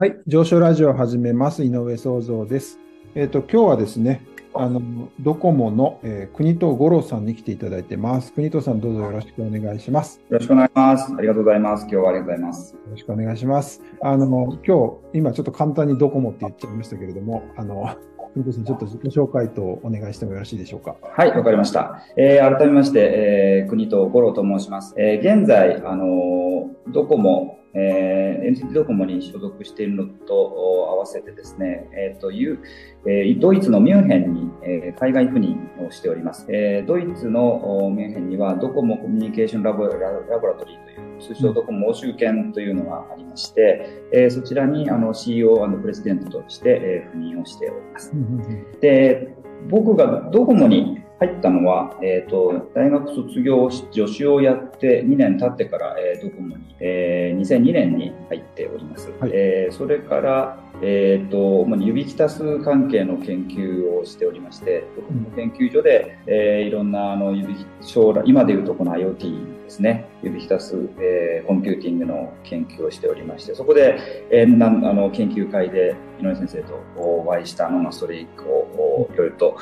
はい、上昇ラジオを始めます。井上創造です。えっ、と、今日はですね、あの、ドコモの、えー国藤五郎さんに来ていただいてます。国藤さん、どうぞよろしくお願いします。よろしくお願いします。ありがとうございます。今日はありがとうございます。よろしくお願いします。あの、今日、今ちょっと簡単にドコモって言っちゃいましたけれども、あの、ちょっと自己紹介とお願いしてもよろしいでしょうか？はい、わかりました。えー改めまして、えー、国と五郎と申します。えー現在、あのードコモ、えー、NTT ドコモに所属しているのと合わせてですね、えっ、と、いう、えードイツのミュンヘンに、えー海外赴任をしております。えードイツのミュンヘンにはドコモコミュニケーションラボララボラトリーという、通称ドコモ欧州圏というのがありまして、えーそちらにあの CEO& プレジデントとして、えー赴任をしております。で、僕がドコモに入ったのは、えっ、と、大学卒業し、助手をやって2年経ってから、えードコモに、えー2002年に入っております。はいえーそれから、えっ、と、主に指揮数関係の研究をしておりまして、研究所で、えーいろんなあの指将来、今でいうとこの IoT ですね、指揮数、えーコンピューティングの研究をしておりまして、そこで、えーなんあの研究会で井上先生とお会いしたのがストレイクをおいろいろと、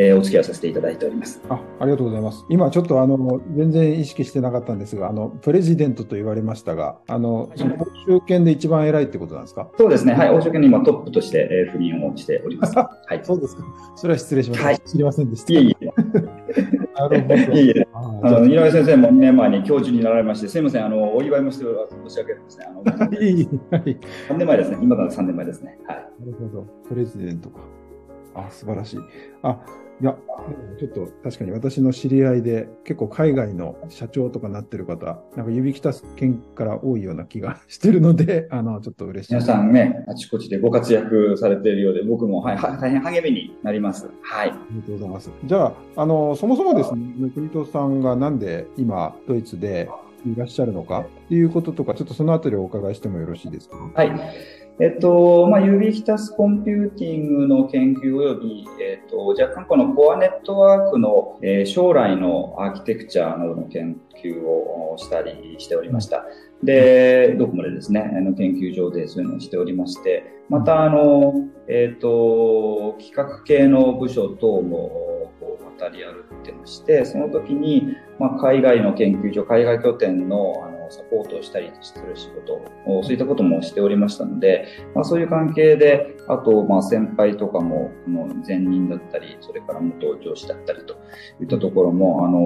えーお付き合いさせていただいております。あありがとうございます。今ちょっとあの全然意識してなかったんですが、あのプレジデントと言われましたが、あのその集権で一番偉いってことなんですか？そうですね、はい、欧州圏に今トップとして、えー赴任をしております。はい。そうですか。それは失礼しました。はい知りませんでした。いえいえ、なるほど。いえいえ、あの、井上先生も2年前に教授になられまして、すみません、あの、お祝いもして申し訳ないですね。あの、あ いいはい。3年前ですね、今から3年前ですね。はい。なるほど。プレジデントか。あ、素晴らしい。あ、いや、ちょっと確かに私の知り合いで結構海外の社長とかなってる方、なんか指揮県から多いような気がしてるので、あの、ちょっと嬉しい。皆さんね、あちこちでご活躍されているようで、僕も、はい、は大変励みになります。はい。ありがとうございます。じゃあ、あの、そもそもですね、国藤さんがなんで今、ドイツでいらっしゃるのかっていうこととか、ちょっとそのあたりをお伺いしてもよろしいですか？はい。えっと、まあ、指揮タスコンピューティングの研究及び、えっと、若干このコアネットワークの、えー将来のアーキテクチャなどの研究をしたりしておりました。で、ドコモでですね、あの研究所でそういうのをしておりまして、また、あの、えっと、企画系の部署等も、こう、渡り歩ってまして、その時に、まあ、海外の研究所、海外拠点のあのサポートをしたりする仕事、そういったこともしておりましたので、まあ、そういう関係で、あと、まあ、先輩とかも、この前任だったり、それから元上司だったりといったところも、あの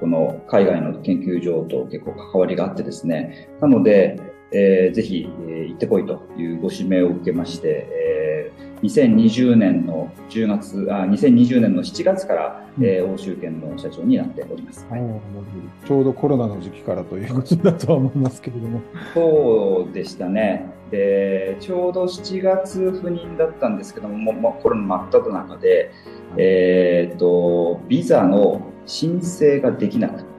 この海外の研究所と結構関わりがあってですね、なので、えーぜひ、えー行ってこいというご指名を受けまして、えー2020年の10月、あ、2020年の7月から、えー欧州圏の社長になっております。あーなるほどちょうどコロナの時期からということだとは思いますけれども。そうでしたね。で、ちょうど7月赴任だったんですけども、もうコロナ真っ只中で、えーっと、ビザの申請ができなくて、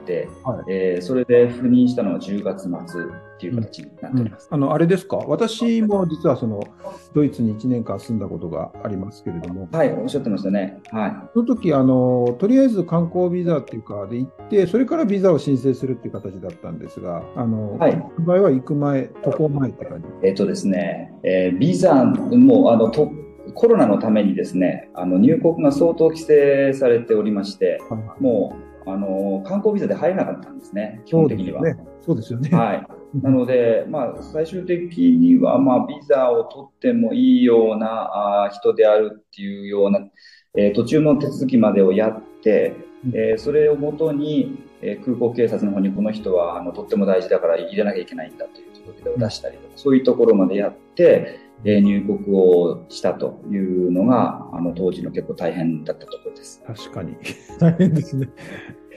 はいえーそれで赴任したのは10月末っていう形になっております。あの、あれですか？私も実はその、ドイツに1年間住んだことがありますけれども、はい、おっしゃってましたね。はい。その時、あの、とりあえず観光ビザっていうか、で行って、それからビザを申請するっていう形だったんですが、あの、はい場合は行く前、渡航前って感じ。えっとですね、えービザもあのとコロナのためにですね、あの入国が相当規制されておりまして、はいもうあの観光ビザで入れなかったんですね、基本的には。そうですね。よね。はい。なので、まあ、最終的には、まあ、ビザを取ってもいいようなあー人であるっていうような、えー途中の手続きまでをやって、えーそれをもとに、えー空港警察の方にこの人はあのとっても大事だから入れなきゃいけないんだという届け出を出したりとか、そういうところまでやって、えー入国をしたというのが、あの当時の結構大変だったところです。確かに。大変ですね。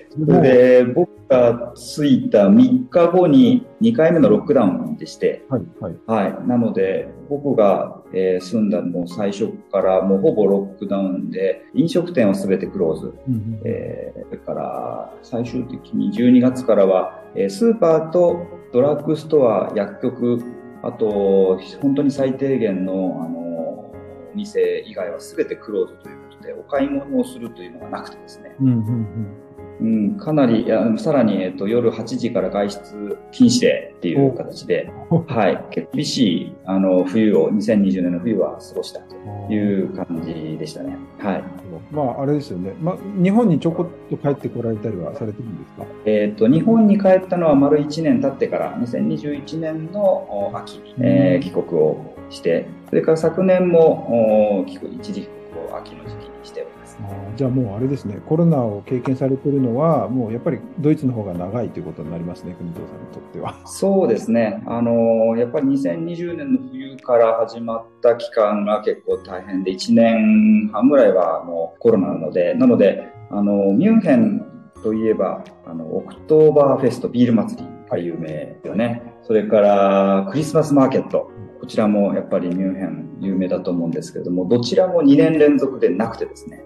それで、僕が着いた3日後に2回目のロックダウンでして、はい、はい。はい。なので、僕が、えー住んだのも最初からもうほぼロックダウンで、飲食店は全てクローズ。うんうんえーそれから、最終的に12月からは、えースーパーとドラッグストア、薬局、あと、本当に最低限の、あの、店以外は全てクローズということで、お買い物をするというのがなくてですね。うんうんうんうん、かなり、さらに、えっと、夜8時から外出禁止でっていう形で、はい、厳しい、あの、冬を、2020年の冬は過ごしたという感じでしたね。はい。まあ、あれですよね。まあ、日本にちょこっと帰ってこられたりはされてるんですか？えっ、と、日本に帰ったのは丸1年経ってから、2021年の秋に、えー、帰国をして、それから昨年も、一時帰国を秋の時期にしております。あじゃあもうあれですね、コロナを経験されてるのは、もうやっぱりドイツの方が長いということになりますね、国藤さんにとっては。そうですね、あのやっぱり2020年の冬から始まった期間が結構大変で、1年半ぐらいはもうコロナなので、なので、あのミュンヘンといえば、あのオクトーバーフェストビール祭りが有名よね。それからクリスマスマーケット。こちらもやっぱりミュンヘン有名だと思うんですけれども、どちらも2年連続でなくてですね。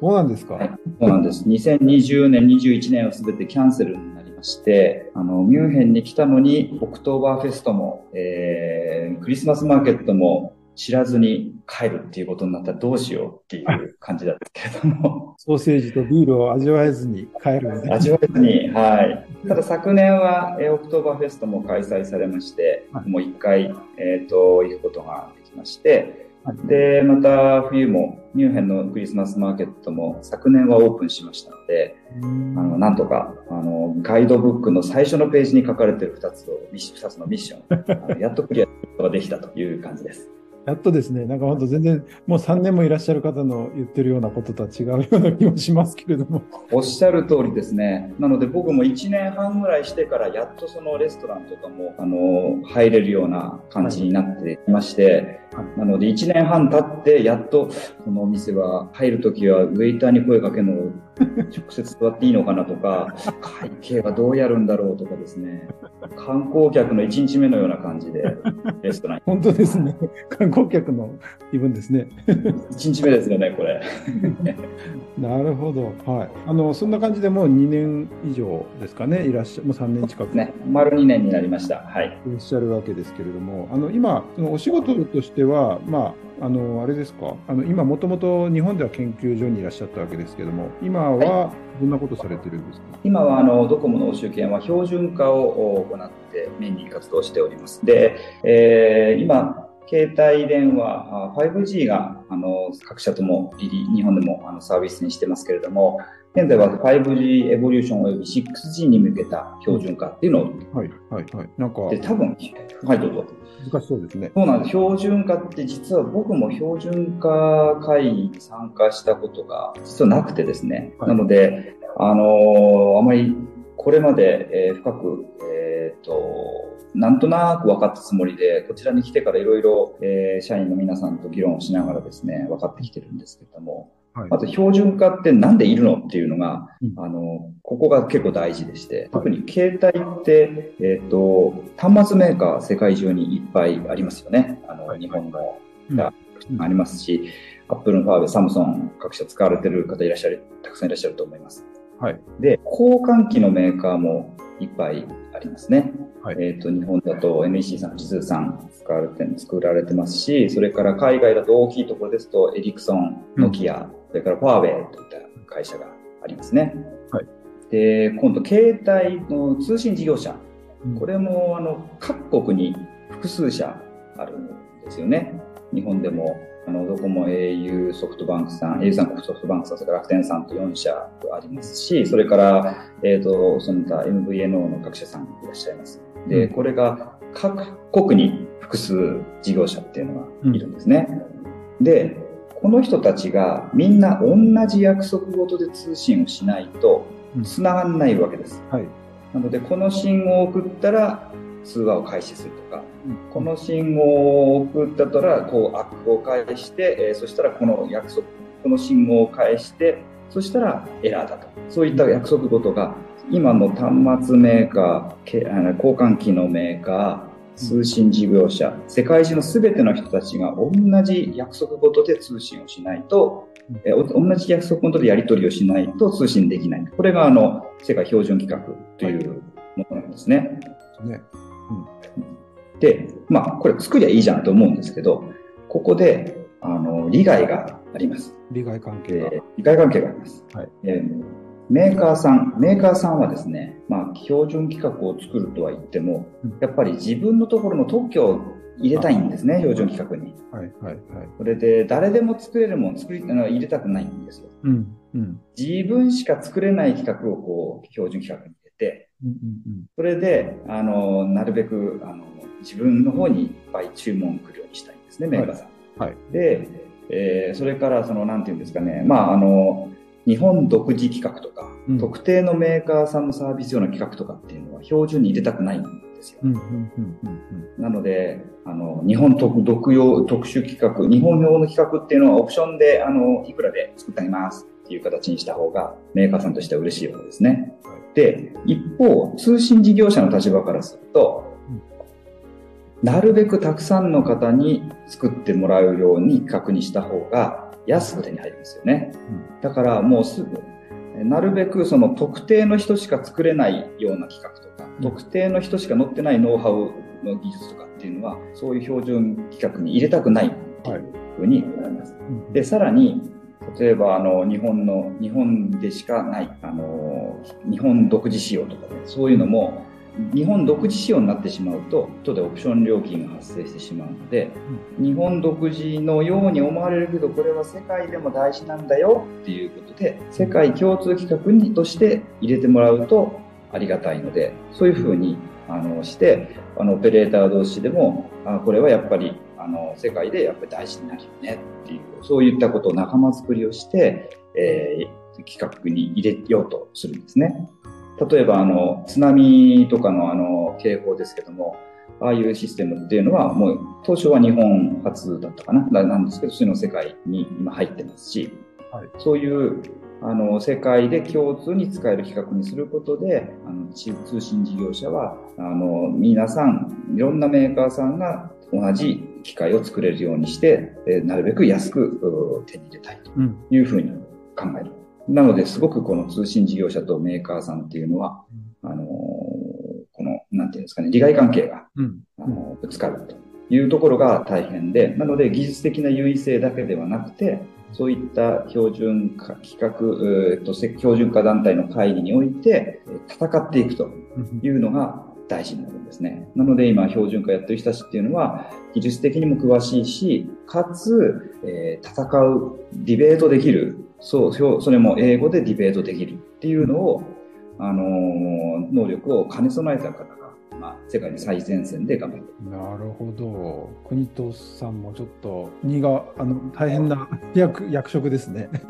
そうなんですか、はい、そうなんです。2020年、21年はすべてキャンセルになりまして、あの、ミュンヘンに来たのに、オクトーバーフェストも、えー、クリスマスマーケットも知らずに帰るっていうことになったらどうしようっていう感じだったけれども。ソーセージとビールを味わえずに帰る味わえずに、はい。ただ昨年は、えー、オクトーバーフェストも開催されまして、はい、もう一回、えっ、ー、と、行くことができまして、で、また冬もミュンヘンのクリスマスマーケットも昨年はオープンしましたので、あのなんとかあのガイドブックの最初のページに書かれている2つを2つのミッション、やっとクリアすることができたという感じです。やっとですね、なんか本当全然、もう3年もいらっしゃる方の言ってるようなこととは違うような気もしますけれども。おっしゃる通りですね。なので僕も1年半ぐらいしてからやっとそのレストランとかも、あの、入れるような感じになってきまして、はい、なので1年半経ってやっとこのお店は入るときはウェイターに声かけるの直接座っていいのかなとか、会計はどうやるんだろうとかですね、観光客の1日目のような感じで、レストラン本当ですね。観光客の気分ですね。1日目ですよね、これ。なるほど。はい。あの、そんな感じでもう2年以上ですかね、いらっしゃもう3年近く。ね、丸2年になりました。はい。いらっしゃるわけですけれども、あの、今、そのお仕事としては、まあ、あの、あれですか、あの、今、もともと日本では研究所にいらっしゃったわけですけれども、今はどんなことされてるんですか、はい、今は、あの、ドコモの欧州圏は標準化を行ってメインに活動しております。で、えー、今、携帯電話 5G があの各社とも日本でもあのサービスにしてますけれども、現在は 5G エボリューションおよび 6G に向けた標準化っていうのを、はいはいはい。なんか、で多分、はい、どうぞ。難しそうですね。そうなんです。標準化って実は僕も標準化会議に参加したことが実はなくてですね。はい、なので、あのー、あまりこれまで、えー、深く、えっ、ー、と、なんとなく分かったつもりで、こちらに来てからいろいろ、え社員の皆さんと議論をしながらですね、分かってきてるんですけれども、はい、まず標準化ってなんでいるのっていうのが、うん、あの、ここが結構大事でして、特に携帯って、えっ、ー、と、端末メーカー世界中にいっぱいありますよね。あの、はい、日本のがありますし、アップルのファーウェイ、サムソン各社使われてる方いらっしゃる、たくさんいらっしゃると思います。はい。で、交換機のメーカーもいっぱいありますね。はい、えっ、ー、と、日本だと NEC さん、富士通さん使われて、作られてますし、それから海外だと大きいところですと、エリクソン、ノキア、うん、それからファーウェイといった会社がありますね。はい。で、今度、携帯の通信事業者。うん、これも、あの、各国に複数社あるんですよね。日本でもあの、どこも au ソフトバンクさん、au さんソフトバンクさん、それから楽天さんと4社ありますし、それから、えっ、ー、と、その他 MVNO の各社さんいらっしゃいます。で、これが各国に複数事業者っていうのがいるんですね。うん、で、この人たちがみんな同じ約束事で通信をしないと繋がんないわけです。うん、はい。なので、この信号を送ったら通話を開始するとか、この信号を送ったとら、こう、アップを返して、えー、そしたらこの約束、この信号を返して、そしたらエラーだと。そういった約束事が、今の端末メーカー、交換機のメーカー、通信事業者、世界中の全ての人たちが同じ約束事で通信をしないと、え同じ約束事でやり取りをしないと通信できない。これがあの世界標準規格というものなんですね。ねで、まあ、これ作りゃいいじゃんと思うんですけど、ここで、あの、利害があります。利害関係が、えー、利害関係があります。はい。えーメーカーさん、メーカーさんはですね、まあ、標準規格を作るとは言っても、やっぱり自分のところの特許を入れたいんですね、標準規格に。はいはいはい。それで、誰でも作れるもの作り入れたくないんですよ。うんうん自分しか作れない規格をこう、標準規格に入れて、うんうんそれで、あの、なるべく、あの、自分の方にいっぱい注文来るようにしたいんですね、メーカーさん。はい。で、えーそれから、その、なんていうんですかね、まあ、あの、日本独自規格とか、うん特定のメーカーさんのサービス用の規格とかっていうのは標準に入れたくないんですよ。なので、あの、日本特独用、特殊規格、日本用の規格っていうのはオプションで、あの、いくらで作ってあげますっていう形にした方が、メーカーさんとしては嬉しいわけですね。で、一方、通信事業者の立場からすると、なるべくたくさんの方に作ってもらうように規格にした方が安く手に入るんですよね。だからもうすぐ、なるべくその特定の人しか作れないような企画とか、うん特定の人しか載ってないノウハウの技術とかっていうのは、そういう標準規格に入れたくないっていうふうに思います。うんで、さらに、例えば、あの、日本の、日本でしかない、あの、日本独自仕様とかね、そういうのも、日本独自仕様になってしまうと、後でオプション料金が発生してしまうので、日本独自のように思われるけど、これは世界でも大事なんだよっていうことで、世界共通規格にとして入れてもらうとありがたいので、そういうふうにあのして、あのオペレーター同士でも、あこれはやっぱりあの世界でやっぱり大事になるよねっていう、そういったことを仲間作りをして、えー規格に入れようとするんですね。例えばあの津波とかのあの警報ですけども、ああいうシステムっていうのは、もう当初は日本初だったかな、ななんですけど、その世界に今入ってますし、はいそういうあの世界で共通に使える規格にすることで、あのち通信事業者はあの皆さん、いろんなメーカーさんが同じ機械を作れるようにして、えーなるべく安くう手に入れたいとうんいうふうに考える。なので、すごくこの通信事業者とメーカーさんっていうのは、あのーこの、なんていうんですかね、利害関係が、うん。あのぶつかるというところが大変で、なので技術的な優位性だけではなくて、そういった標準化、企画、えーと、せ標準化団体の会議において、えー戦っていくとうん。いうのが大事になるんですね。なので今標準化やってる人たちっていうのは技術的にも詳しいし、かつ、えー戦う、ディベートできる、そう、それも英語でディベートできるっていうのを、あのー能力を兼ね備えた方が、まあ、世界の最前線で頑張って。なるほど。国藤さんもちょっと、荷が、あの、大変な 役、役職ですね。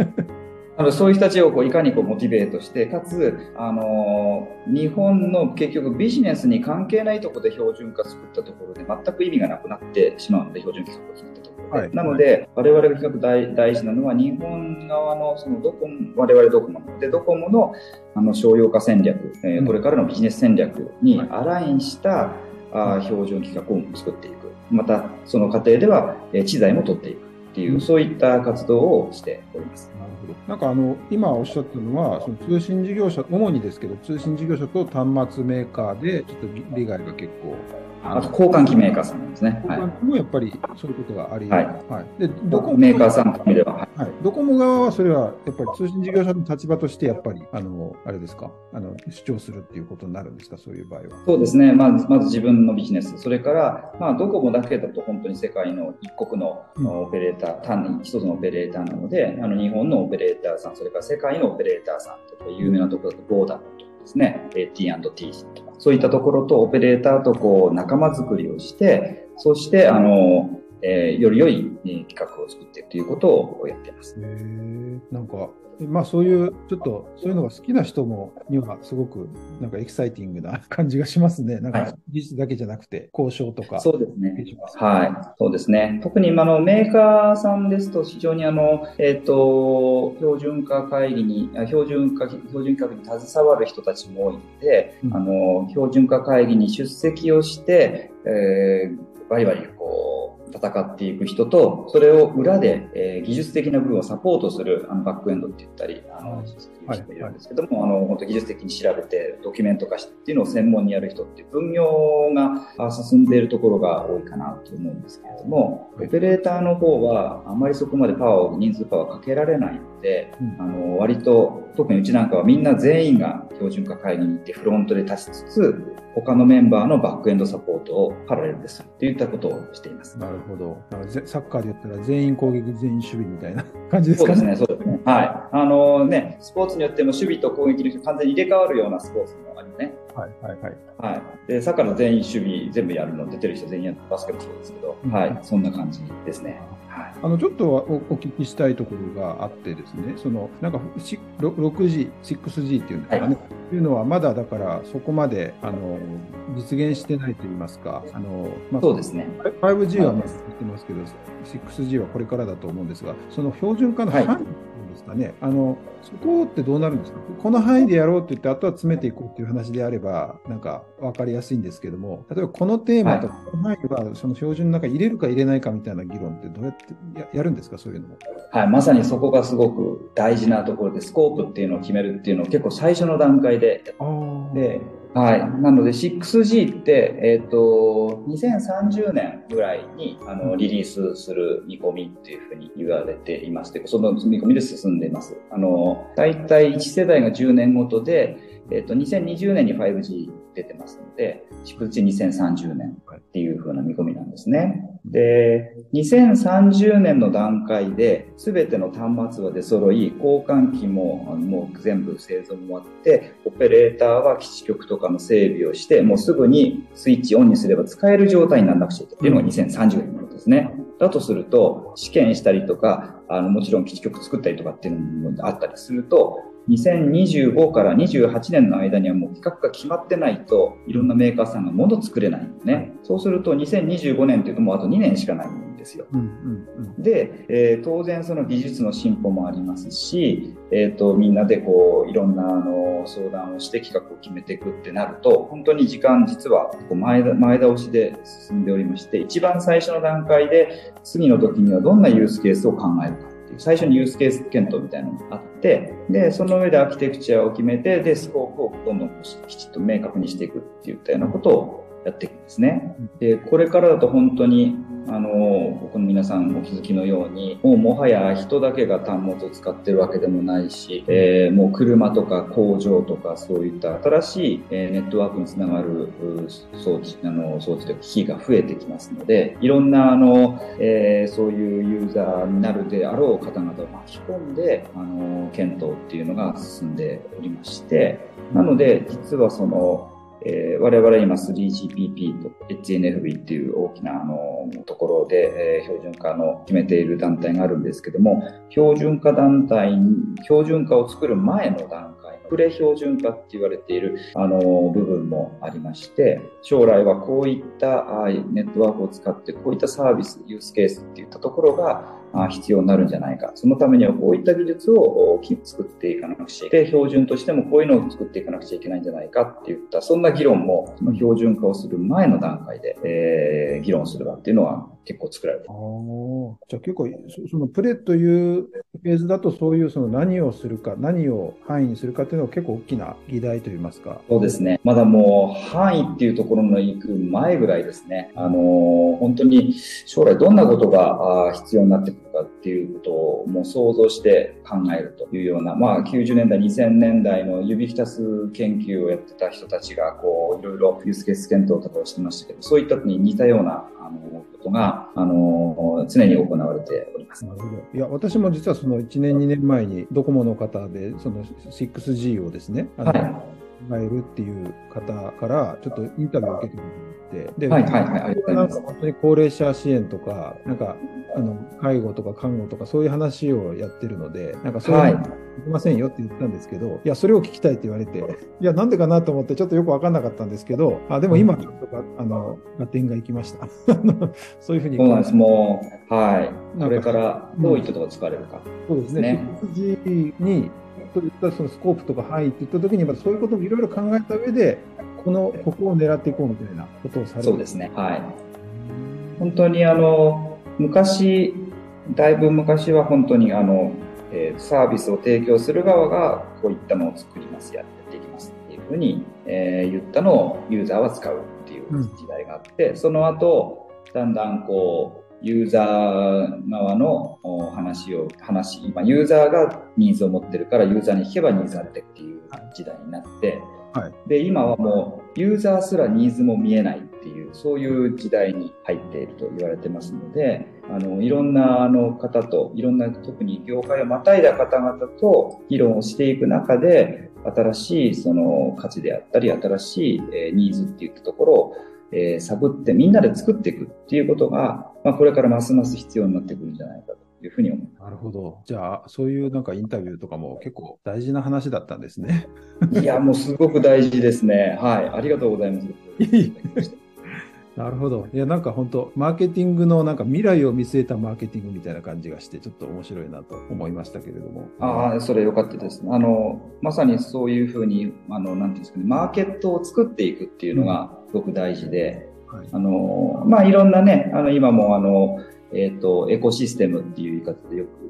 あのそういう人たちをこういかにこうモチベートして、かつ、あのー日本の結局ビジネスに関係ないところで標準化作ったところで全く意味がなくなってしまうので、標準規格を作ったと。はい。なので、我々が比較大大事なのは、日本側のそのドコモ、我々ドコモ。で、ドコモのあの商用化戦略、えーうん。これからのビジネス戦略にはい。アラインした、あー標準規格を作っていく。また、その過程では、えー知財も取っていくっていう、うん。そういった活動をしております。なんかあの、今おっしゃったのは、その通信事業者、主にですけど、通信事業者と端末メーカーで、ちょっと利害が結構、あと交換機メーカーさんですね。はい。他もやっぱりそういうことがあり、はいでドコモメーカーさんの意味では、はいはい、ドコモ側はそれはやっぱり通信事業者の立場としてやっぱりあのあれですか？あの主張するっていうことになるんですか？そういう場合は。そうですね。まず、まず自分のビジネス。それから、まあ、ドコモだけだと本当に世界の一国のうんオペレーター、単に一つのオペレーターなので、あの、日本のオペレーターさん、それから世界のオペレーターさんとか、有名なところだと、ボーダムとかですね、T&T とか、そういったところとオペレーターとこう、仲間作りをして、そして、あの、えーより良い企画を作っていくということをやっています。なんかまあそういうちょっとそういうのが好きな人もにはすごくなんかエキサイティングな感じがしますね。なんはいか技術だけじゃなくて交渉とか。そうですね。はい、そうですね。特にあのメーカーさんですと、非常にあの、えっ、と、標準化会議に、あ標準化、標準化に携わる人たちも多いので、うんあの、標準化会議に出席をして、えーバリバリこう、戦っていく人と、それを裏で、えー技術的な部分をサポートする、あの、バックエンドって言ったり、あの、い。う人もいるんですけども、はい。はい、あの、本当技術的に調べて、ドキュメント化してっていうのを専門にやる人っていう分業が進んでいるところが多いかなと思うんですけれども、オペレーターの方はあまりそこまでパワーを、人数パワーかけられないので、うん、あの、割と、特にうちなんかはみんな全員が標準化会議に行ってフロントで立ちつつ、他のメンバーのバックエンドサポートをパラレルでするといったことをしています。なるほど。サッカーで言ったら全員攻撃、全員守備みたいな感じですかね。そうですね、そうですね。はい。あのね、スポーツによっても守備と攻撃の人完全に入れ替わるようなスポーツもあるよね。はいはいはい。はい。で、サッカーの全員守備全部やるの、出てる人全員やるバスケもそうですけど、うん、はい。そんな感じですね。はい、あのちょっとおお聞きしたいところがあってですね、そのなんか 6G、6G っていうんですかね、はい、いうのはまだだからそこまであの実現してないと言いますか、あのまあ、そうですね。5G はまあ言ってますけど、6G はこれからだと思うんですが、その標準化の範囲、はいですかね。あの、そこってどうなるんですか？この範囲でやろうって言って、あとは詰めていこうっていう話であれば、なんか分かりやすいんですけども、例えばこのテーマとこの範囲は、その標準の中に入れるか入れないかみたいな議論ってどうやってややるんですか？そういうのも。はい、まさにそこがすごく大事なところで、スコープっていうのを決めるっていうのを結構最初の段階で。ではい。なので 6G って、えっ、ー、と、2030年ぐらいにあのリリースする見込みっていうふうに言われていますその見込みで進んでいます。あの、大体1世代が10年ごとで、えっ、ー、と、2020年に 5G 出てますので、祝日2030年っていう風な見込みなんですね。で、2030年の段階で全ての端末は出揃い、交換機ももう全部製造も終わって、オペレーターは基地局とかの整備をして、もうすぐにスイッチオンにすれば使える状態にならなくちゃいけないっていうのが2030年のことですね。だとすると、試験したりとか、あの、もちろん基地局作ったりとかっていうのもあったりすると、2025から28年の間にはもう企画が決まってないといろんなメーカーさんが物作れないんでね。そうすると2025年っていうともうあと2年しかないんですよ。うんうんうん、で、えー、当然その技術の進歩もありますし、えっ、ー、と、みんなでこういろんなあの相談をして企画を決めていくってなると、本当に時間実はこう前前倒しで進んでおりまして、一番最初の段階で次の時にはどんなユースケースを考えるか。っていう最初にユースケース検討みたいなのがあって、で、その上でアーキテクチャを決めて、で、スコープをどんどんきちっと明確にしていくっていったようなことをやっていくんですね。で、これからだと本当に、あの、ここの皆さんお気づきのように、もうもはや人だけが端末を使ってるわけでもないし、えー、もう車とか工場とかそういった新しい、えー、ネットワークにつながる装置、あの、装置というか機器が増えてきますので、いろんな、あの、えー、そういうユーザーになるであろう方々を巻き込んで、あの、検討っていうのが進んでおりまして、なので、実はその、えー、我々今 3GPP と HNFB っていう大きなあのところで、えー、標準化の決めている団体があるんですけども、標準化団体に、標準化を作る前の段階プレ標準化って言われているあの部分もありまして、将来はこういったネットワークを使ってこういったサービス、ユースケースっていったところが必要になるんじゃないか。そのためにはこういった技術を作っていかなくちゃいけない。標準としてもこういうのを作っていかなくちゃいけないんじゃないかっていった、そんな議論も、その標準化をする前の段階で、えー、議論する場っていうのは結構作られてる。じゃあ結構、そのプレというフェーズだとそういうその何をするか、何を範囲にするかっていうのは結構大きな議題といいますか。そうですね。まだもう範囲っていうところの行く前ぐらいですね。あのー、本当に将来どんなことが必要になってくるかっていうことをもう想像して考えるというような、まあ90年代、2000年代の指浸す研究をやってた人たちがこういろいろユースケース検討とかをしてましたけど、そういったに似たようなあのことが、あの常に行われております。なるほど。いや、私も実はその1年、2年前にドコモの方で、その 6G をですね、はい考えるっていう方からちょっとインタビューを受けてもらって、で、はいはいはい、なんか本当に高齢者支援とか、なんかあの介護とか看護とかそういう話をやってるので、なんかそういうのできませんよって言ったんですけど、はい、いや、それを聞きたいって言われて、いや、なんでかなと思ってちょっとよくわかんなかったんですけど、あでも今ちょっとあの合点がいきました。そういうふうに。そうなんです、もう、はい。これからどういったところ使われるか、そうですね。6G にといったそのスコープとか範囲っていったときに、そういうこともいろいろ考えた上で、この、ここを狙っていこうみたいなことをされるそうですね。はい。本当にあの、昔、だいぶ昔は本当にあの、えー、サービスを提供する側がこういったのを作りますやっていきますっていうふうに、えー、言ったのをユーザーは使うっていう時代があって、うん、その後だんだんこうユーザー側の話を話今ユーザーがニーズを持ってるからユーザーに聞けばニーズあってっていう時代になって、はい、で今はもうユーザーすらニーズも見えないそういう時代に入っていると言われてますのであのいろんなあの方といろんな特に業界をまたいだ方々と議論をしていく中で新しいその価値であったり新しい、えニーズっていったところをえー、探ってみんなで作っていくっていうことが、まあ、これからますます必要になってくるんじゃないかというふうに思います。なるほど。じゃあ、そういうなんかインタビューとかも結構大事な話だったんですね。いや、もうすごく大事ですね。はい。ありがとうございます。なるほど。いや、なんか本当、マーケティングのなんか未来を見据えたマーケティングみたいな感じがして、ちょっと面白いなと思いましたけれども。ああ、それ良かったです。あの、まさにそういうふうに、あの、なんていうんですかね、マーケットを作っていくっていうのがすごく大事で、うんはい、あの、まあ、いろんなね、あの、今もあの、えっ、ー、と、エコシステムっていう言い方でよく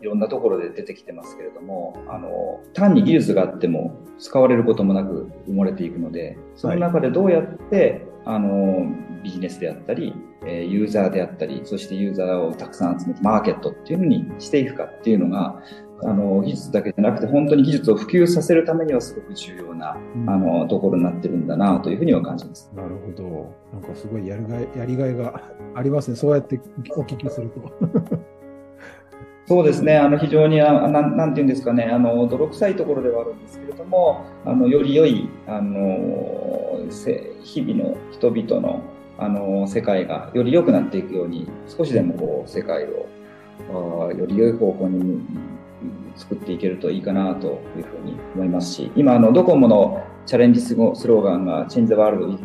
いろんなところで出てきてますけれども、あの、単に技術があっても使われることもなく埋もれていくので、その中でどうやって、あの、ビジネスであったり、えユーザーであったり、そしてユーザーをたくさん集めてマーケットっていうのにしていくかっていうのが、あの、技術だけじゃなくて、本当に技術を普及させるためにはすごく重要な、うん、あの、ところになってるんだなというふうには感じます。なるほど。なんかすごいやりがい、やりがいがありますね。そうやってお聞きすると。そうですね、あの非常にあななんていうんですかね、あの泥臭いところではあるんですども、あのより良いあの日々の人々のあの世界がより良くなっていくように、少しでもこう世界をより良い方向に作っていけるといいかなというふうに思いますし、今、あのドコモのチャレンジスローガンが Change the World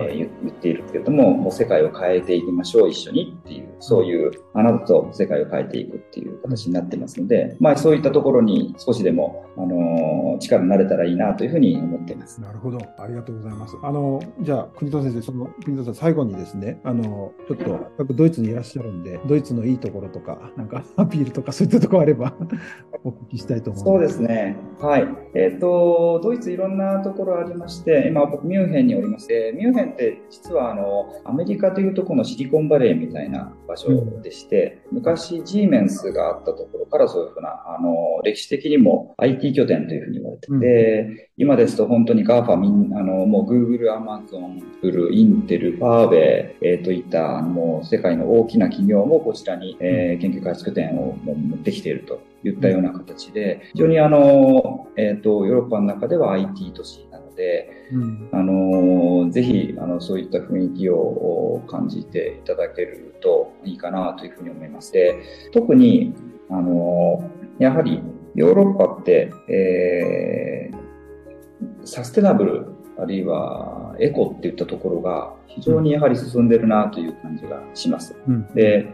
え言っているけれども、もう世界を変えていきましょう、一緒にっていう、そういう、あなたと世界を変えていくっていう形になってますので、まあそういったところに少しでも、あの、力になれたらいいなというふうに思っています。なるほど。ありがとうございます。あの、じゃあ、国戸先生、その、国戸さん、最後にですね、あの、ちょっと、ドイツにいらっしゃるんで、ドイツのいいところとか、なんか、アピールとか、そういったところあれば お聞きしたいと思います。そうですね。はい。えっ、ー、と、ドイツいろんなところありまして、今僕ミュンヘンにおりまして、ミュンヘンって実はあの、アメリカというとこのシリコンバレーみたいな場所でして、うん、昔ジーメンスがあったところからそういうふうな、あの、歴史的にも IT 拠点というふうに言われてて、うん、今ですと本当に GAFA みんあの、もう Google、Amazon、Google、Intel、ファーベえー、といったもう世界の大きな企業もこちらに、えー、研究開発拠点をもう持ってきているといったような形で、非常にあの、えっ、ー、と、ヨーロッパの中では IT 都市なので、うん、あの、ぜひ、あの、そういった雰囲気を感じていただけるといいかなというふうに思います。で、特に、あの、やはりヨーロッパって、えー、サステナブル、あるいはエコっていったところが非常にやはり進んでるなという感じがします。うん、で、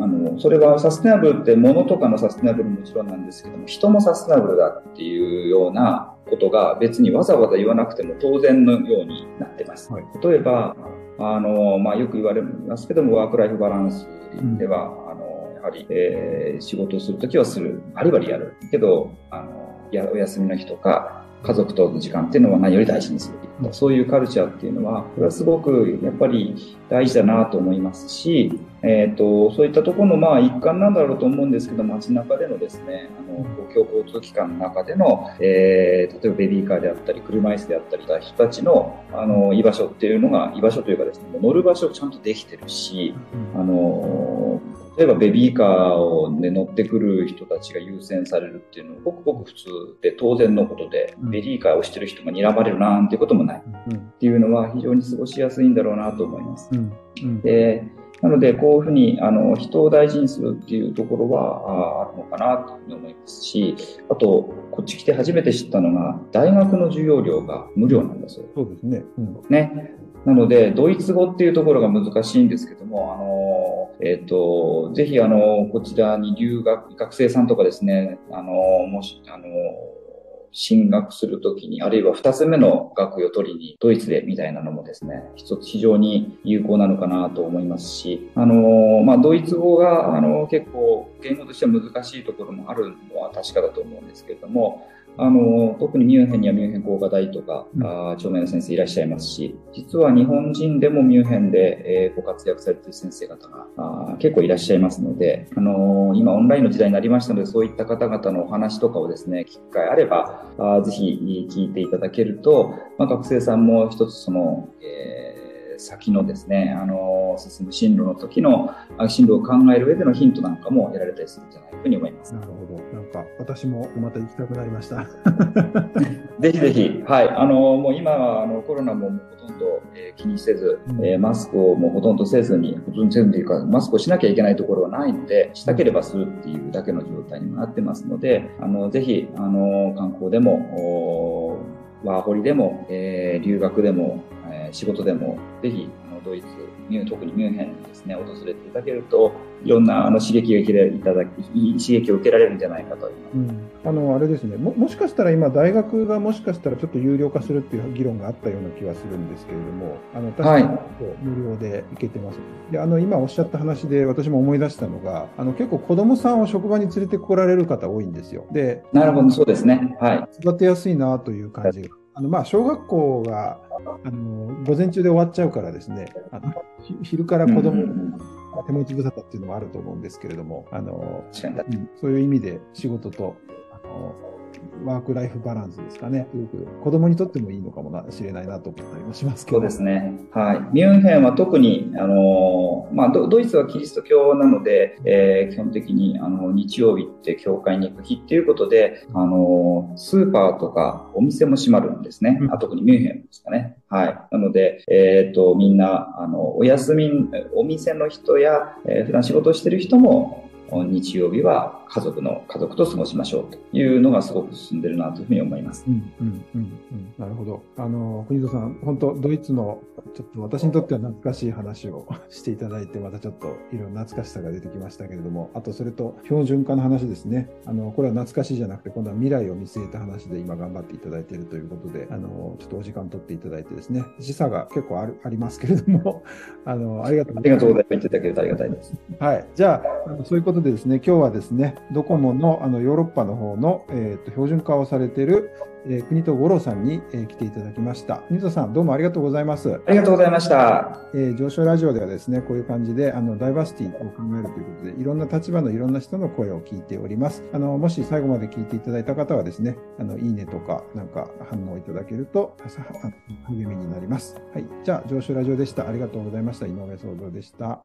あの、それはサステナブルって物とかのサステナブルももちろんなんですけども、人もサステナブルだっていうようなことが別にわざわざ言わなくても当然のようになってます。はい、例えば、あの、まあ、よく言われますけども、ワークライフバランスでは、うん、あの、やはり、えー、仕事をするときはする、バリバリやる。けど、あの、やお休みの日とか、家族との時間っていうのは何より大事にする。そういうカルチャーっていうのは、これはすごくやっぱり大事だなと思いますし、えっ、ー、と、そういったところのまあ一環なんだろうと思うんですけど、街中でのですね、あの、公共交通機関の中での、えー、例えばベビーカーであったり、車椅子であったりした人たちの、あの、居場所っていうのが、居場所というかですね、乗る場所をちゃんとできてるし、あの、例えばベビーカーを、ね、乗ってくる人たちが優先されるっていうのはごくごく普通で当然のことで、うん、ベビーカーをしてる人が睨まれるなんていうこともない、うん、っていうのは非常に過ごしやすいんだろうなと思います。うん、でなので、こういうふうに、あの、人を大事にするっていうところは、ああるのかなというふうに思いますし、あと、こっち来て初めて知ったのが、大学の授業料が無料なんですよ。そうですね。うん、ね。なので、ドイツ語っていうところが難しいんですけども、あの、えっ、ー、と、ぜひ、あの、こちらに留学、学生さんとかですね、あの、もし、あの、進学するときに、あるいは2つ目の学位を取りに、ドイツでみたいなのもですね、一つ非常に有効なのかなと思いますし、あの、まあ、ドイツ語が、あの、結構、言語としては難しいところもあるのは確かだと思うんですけれども、あの、特にミュンヘンにはミュンヘン工科大とか、うん、あ著名な先生いらっしゃいますし、実は日本人でもミュンヘンで、えー、ご活躍されている先生方があ結構いらっしゃいますので、あのー、今オンラインの時代になりましたので、そういった方々のお話とかをですね、機会あれば、あぜひ聞いていただけると、まあ、学生さんも一つその、えー先のですね、あの、進む進路の時の進路を考える上でのヒントなんかも得られたりするんじゃないかに思います。なるほど。なんか、私もまた行きたくなりました。ぜひぜひ、はい。あの、もう今はあのコロナもほとんど、えー、気にせず、うん、えー、マスクをもうほとんどせずに、ほとんどせずというか、マスクをしなきゃいけないところはないので、したければするっていうだけの状態にもなってますので、あの、ぜひ、あの、観光でも、ワーホリでも、えー、留学でも、えー、仕事でも、ぜひ、あのドイツ、特にミュンヘンにですね、訪れていただけると、いろんなあの刺激が受けいただき、刺激を受けられるんじゃないかと、うん、あのあれですねも、もしかしたら今、大学がもしかしたらちょっと有料化するっていう議論があったような気がするんですけれども、あの確かに無料で行けてます、はい、であの今おっしゃった話で、私も思い出したのが、あの結構、子供さんを職場に連れてこられる方多いんですよ。でなるほど、そうですね。はい、育てやすいなという感じが。あのまあ小学校があの午前中で終わっちゃうからですね、あの昼から子供、手持ち無沙汰っていうのもあると思うんですけれども、あの、うん、そういう意味で仕事と、あの、ワークライフバランスですかね。すごく子供にとってもいいのかもしれないなと思ったりもしますけど。そうですね。はい。ミュンヘンは特に、あの、まあド、ドイツはキリスト教なので、えー、基本的に、あの、日曜日って教会に行く日っていうことで、あの、スーパーとかお店も閉まるんですね。うん、あ特にミュンヘンですかね。はい。なので、えっ、ー、と、みんな、あの、お休み、お店の人や、えー、普段仕事してる人も、日曜日は家族の家族と過ごしましょうというのがすごく進んでるなというふうに思います。うんうんうんうん、なるほど。あの国戸さん、本当ドイツのちょっと私にとっては懐かしい話をしていただいて、またちょっといろいろ懐かしさが出てきましたけれども、あとそれと標準化の話ですね。あのこれは懐かしいじゃなくて、今度は未来を見据えた話で今頑張っていただいているということで、あのちょっとお時間取っていただいてですね、時差が結構あるありますけれども、あのありがとうございます。ありがとうございます。言っていただけるとありがたいです。はい。じゃあ、あのそういうことでですね、今日はですね、ドコモのあのヨーロッパの方の、えーと、標準化をされている、えー、国と五郎さんに、えー、来ていただきました。国とさん、どうもありがとうございます。ありがとうございました。えー、上昇ラジオではですね、こういう感じで、あの、ダイバーシティを考えるということで、いろんな立場のいろんな人の声を聞いております。あの、もし最後まで聞いていただいた方はですね、あの、いいねとか、なんか反応いただけると、励みになります。はい。じゃあ、上昇ラジオでした。ありがとうございました。井上総蔵でした。